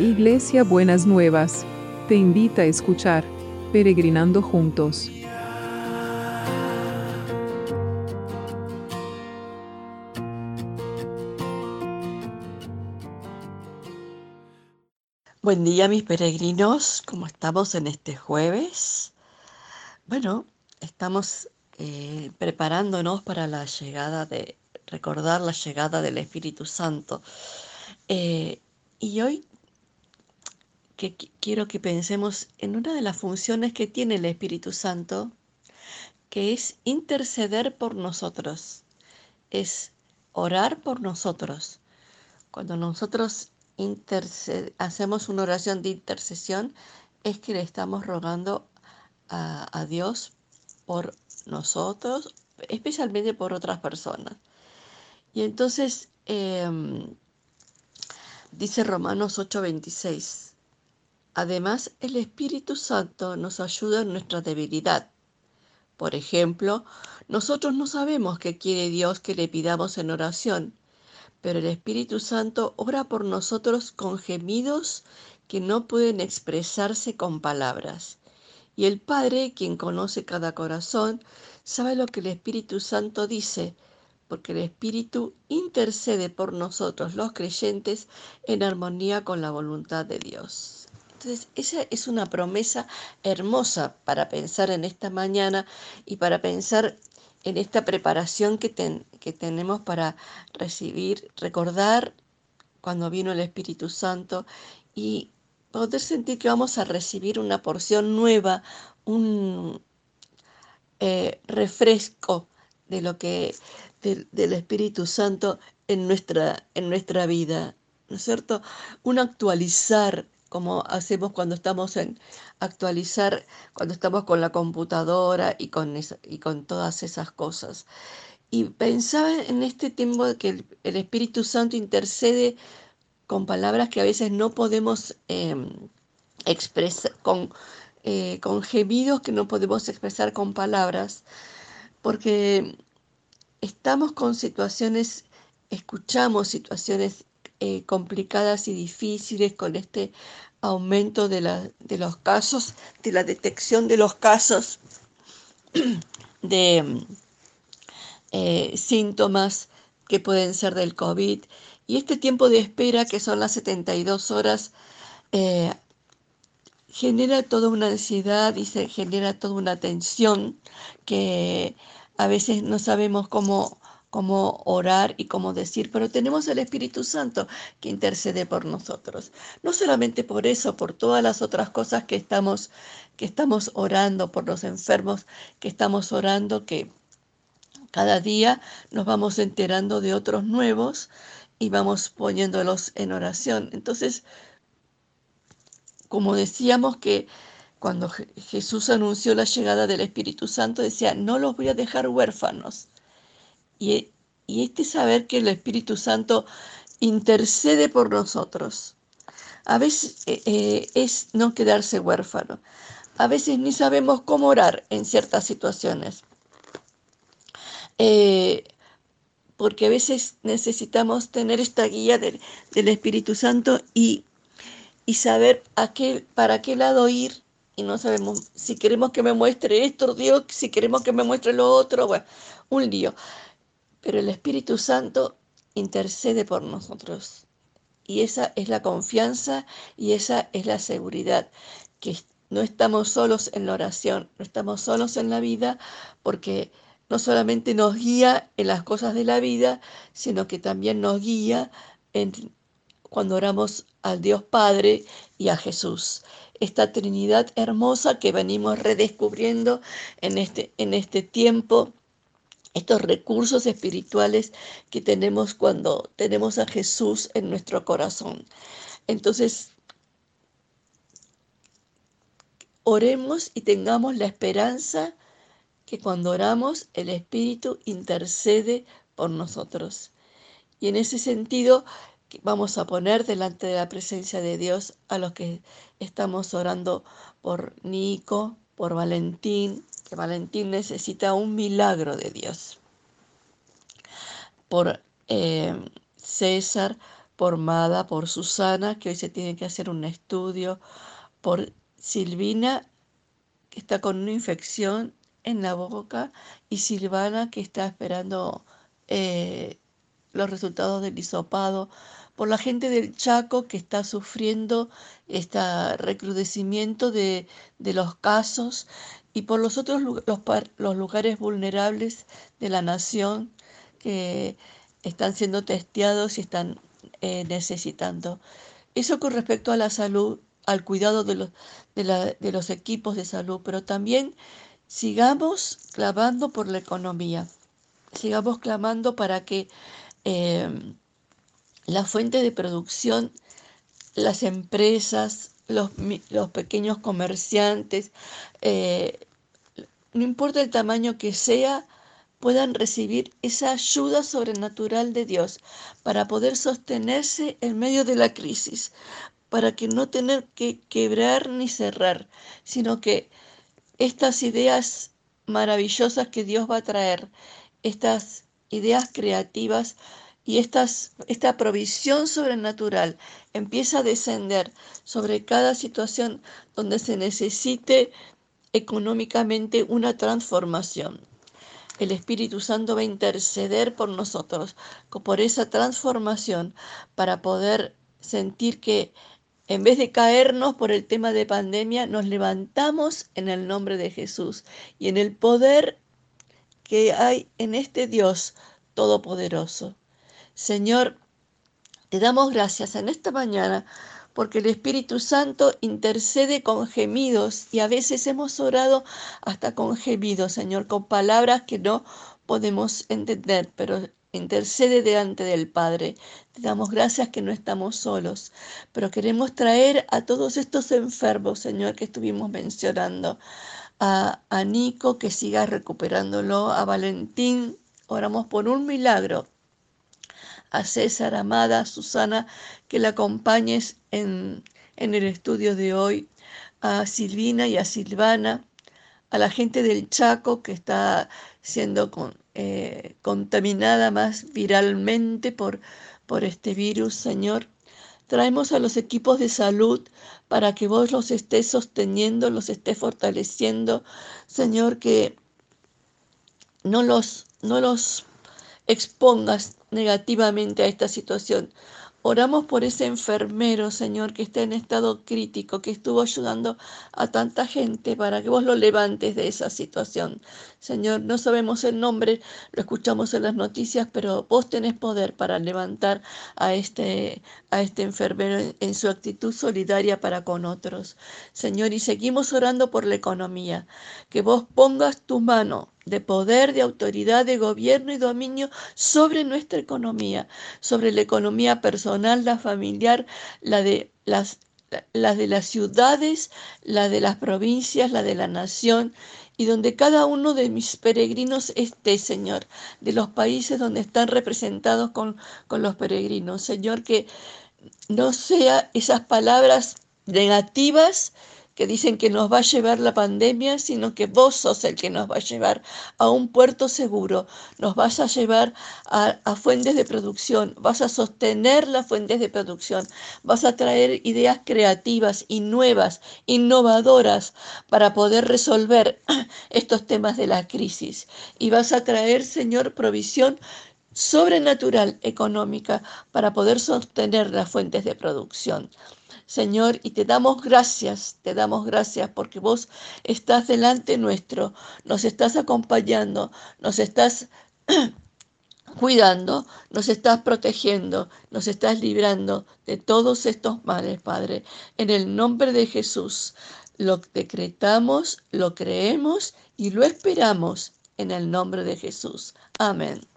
Iglesia Buenas Nuevas, te invita a escuchar Peregrinando Juntos. Buen día mis peregrinos, ¿cómo estamos en este jueves? Bueno, estamos eh, preparándonos para la llegada de, recordar la llegada del Espíritu Santo. Eh, y hoy que quiero que pensemos en una de las funciones que tiene el Espíritu Santo, que es interceder por nosotros, es orar por nosotros. Cuando nosotros hacemos una oración de intercesión, es que le estamos rogando a, Dios por nosotros, especialmente por otras personas. Y entonces em, dice Romanos 8:26, Además, el Espíritu Santo nos ayuda en nuestra debilidad. Por ejemplo, nosotros no sabemos qué quiere Dios que le pidamos en oración, pero el Espíritu Santo ora por nosotros con gemidos que no pueden expresarse con palabras. Y el Padre, quien conoce cada corazón, sabe lo que el Espíritu Santo dice, porque el Espíritu intercede por nosotros los creyentes en armonía con la voluntad de Dios. Entonces, esa es una promesa hermosa para pensar en esta mañana y para pensar en esta preparación que, que tenemos para recibir, recordar cuando vino el Espíritu Santo y poder sentir que vamos a recibir una porción nueva, un eh, refresco de lo que del Espíritu Santo en nuestra, en nuestra vida, ¿no es cierto? Un actualizar como hacemos cuando estamos en actualizar, cuando estamos con la computadora y con, y con todas esas cosas. Y pensaba en este tiempo que el, Espíritu Santo intercede con palabras que a veces no podemos em, expresar, con, eh, con gemidos que no podemos expresar con palabras, porque estamos con situaciones, escuchamos situaciones eh, complicadas y difíciles con este aumento de, los casos, de la detección de los casos de eh, síntomas que pueden ser del COVID. Y este tiempo de espera, que son las 72 horas, eh, genera toda una ansiedad y se genera toda una tensión que a veces no sabemos cómo cómo orar y cómo decir, pero tenemos el Espíritu Santo que intercede por nosotros. No solamente por eso, por todas las otras cosas que estamos que estamos orando por los enfermos, que estamos orando que cada día nos vamos enterando de otros nuevos y vamos poniéndolos en oración. Entonces, como decíamos que cuando Jesús anunció la llegada del Espíritu Santo, decía, no los voy a dejar huérfanos, y, este saber que el Espíritu Santo intercede por nosotros. A veces eh, eh, es no quedarse huérfano. A veces ni sabemos cómo orar en ciertas situaciones. Eh, porque a veces necesitamos tener esta guía del, Espíritu Santo y, y saber a qué, para qué lado ir. Y no sabemos si queremos que me muestre esto, Dios, si queremos que me muestre lo otro. Bueno, un lío pero el Espíritu Santo intercede por nosotros. Y esa es la confianza y esa es la seguridad, que no estamos solos en la oración, no estamos solos en la vida, porque no solamente nos guía en las cosas de la vida, sino que también nos guía en, cuando oramos al Dios Padre y a Jesús. Esta Trinidad hermosa que venimos redescubriendo en este, en este tiempo estos recursos espirituales que tenemos cuando tenemos a Jesús en nuestro corazón. Entonces, oremos y tengamos la esperanza que cuando oramos el Espíritu intercede por nosotros. Y en ese sentido vamos a poner delante de la presencia de Dios a los que estamos orando por Nico, por Valentín, que Valentín necesita un milagro de Dios. Por eh, César, por Mada, por Susana, que hoy se tiene que hacer un estudio, por Silvina, que está con una infección en la boca, y Silvana, que está esperando eh, los resultados del hisopado, por la gente del Chaco que está sufriendo este recrudecimiento de, los casos y por los otros los, los lugares vulnerables de la nación que están siendo testeados y están eh, necesitando. Eso con respecto a la salud, al cuidado de los, de, los equipos de salud, pero también sigamos clamando por la economía, sigamos clamando para que eh, la fuente de producción, las empresas, los, pequeños comerciantes, eh, no importa el tamaño que sea, puedan recibir esa ayuda sobrenatural de Dios para poder sostenerse en medio de la crisis, para que no tener que quebrar ni cerrar, sino que estas ideas maravillosas que Dios va a traer, estas ideas creativas, y esta provisión sobrenatural empieza a descender sobre cada situación donde se necesite económicamente una transformación. El Espíritu Santo va a interceder por nosotros, por esa transformación, para poder sentir que en vez de caernos por el tema de pandemia, nos levantamos en el nombre de Jesús y en el poder que hay en este Dios Todopoderoso. Señor, te damos gracias en esta mañana porque el Espíritu Santo intercede con gemidos y a veces hemos orado hasta con gemidos, Señor, con palabras que no podemos entender, pero intercede delante del Padre. Te damos gracias que no estamos solos, pero queremos traer a todos estos enfermos, Señor, que estuvimos mencionando, a, a Nico, que siga recuperándolo, a Valentín, oramos por un milagro a César, Amada, Susana, que la acompañes en, el estudio de hoy, a Silvina y a Silvana, a la gente del Chaco que está siendo eh, contaminada más viralmente por, por este virus, Señor. Traemos a los equipos de salud para que vos los estés sosteniendo, los estés fortaleciendo, Señor, que no los, no los expongas negativamente a esta situación. Oramos por ese enfermero, Señor, que está en estado crítico, que estuvo ayudando a tanta gente para que vos lo levantes de esa situación. Señor, no sabemos el nombre, lo escuchamos en las noticias, pero vos tenés poder para levantar a este, a este enfermero en, su actitud solidaria para con otros. Señor, y seguimos orando por la economía, que vos pongas tu mano de poder, de autoridad, de gobierno y dominio sobre nuestra economía, sobre la economía personal, la familiar, la de las, la de las ciudades, la de las provincias, la de la nación, y donde cada uno de mis peregrinos esté, Señor, de los países donde están representados con, con los peregrinos. Señor, que no sea esas palabras negativas, que dicen que nos va a llevar la pandemia, sino que vos sos el que nos va a llevar a un puerto seguro, nos vas a llevar a, fuentes de producción, vas a sostener las fuentes de producción, vas a traer ideas creativas y nuevas, innovadoras para poder resolver estos temas de la crisis. Y vas a traer, Señor, provisión sobrenatural económica para poder sostener las fuentes de producción. Señor, y te damos gracias, te damos gracias porque vos estás delante nuestro, nos estás acompañando, nos estás cuidando, nos estás protegiendo, nos estás librando de todos estos males, Padre. En el nombre de Jesús, lo decretamos, lo creemos y lo esperamos en el nombre de Jesús. Amén.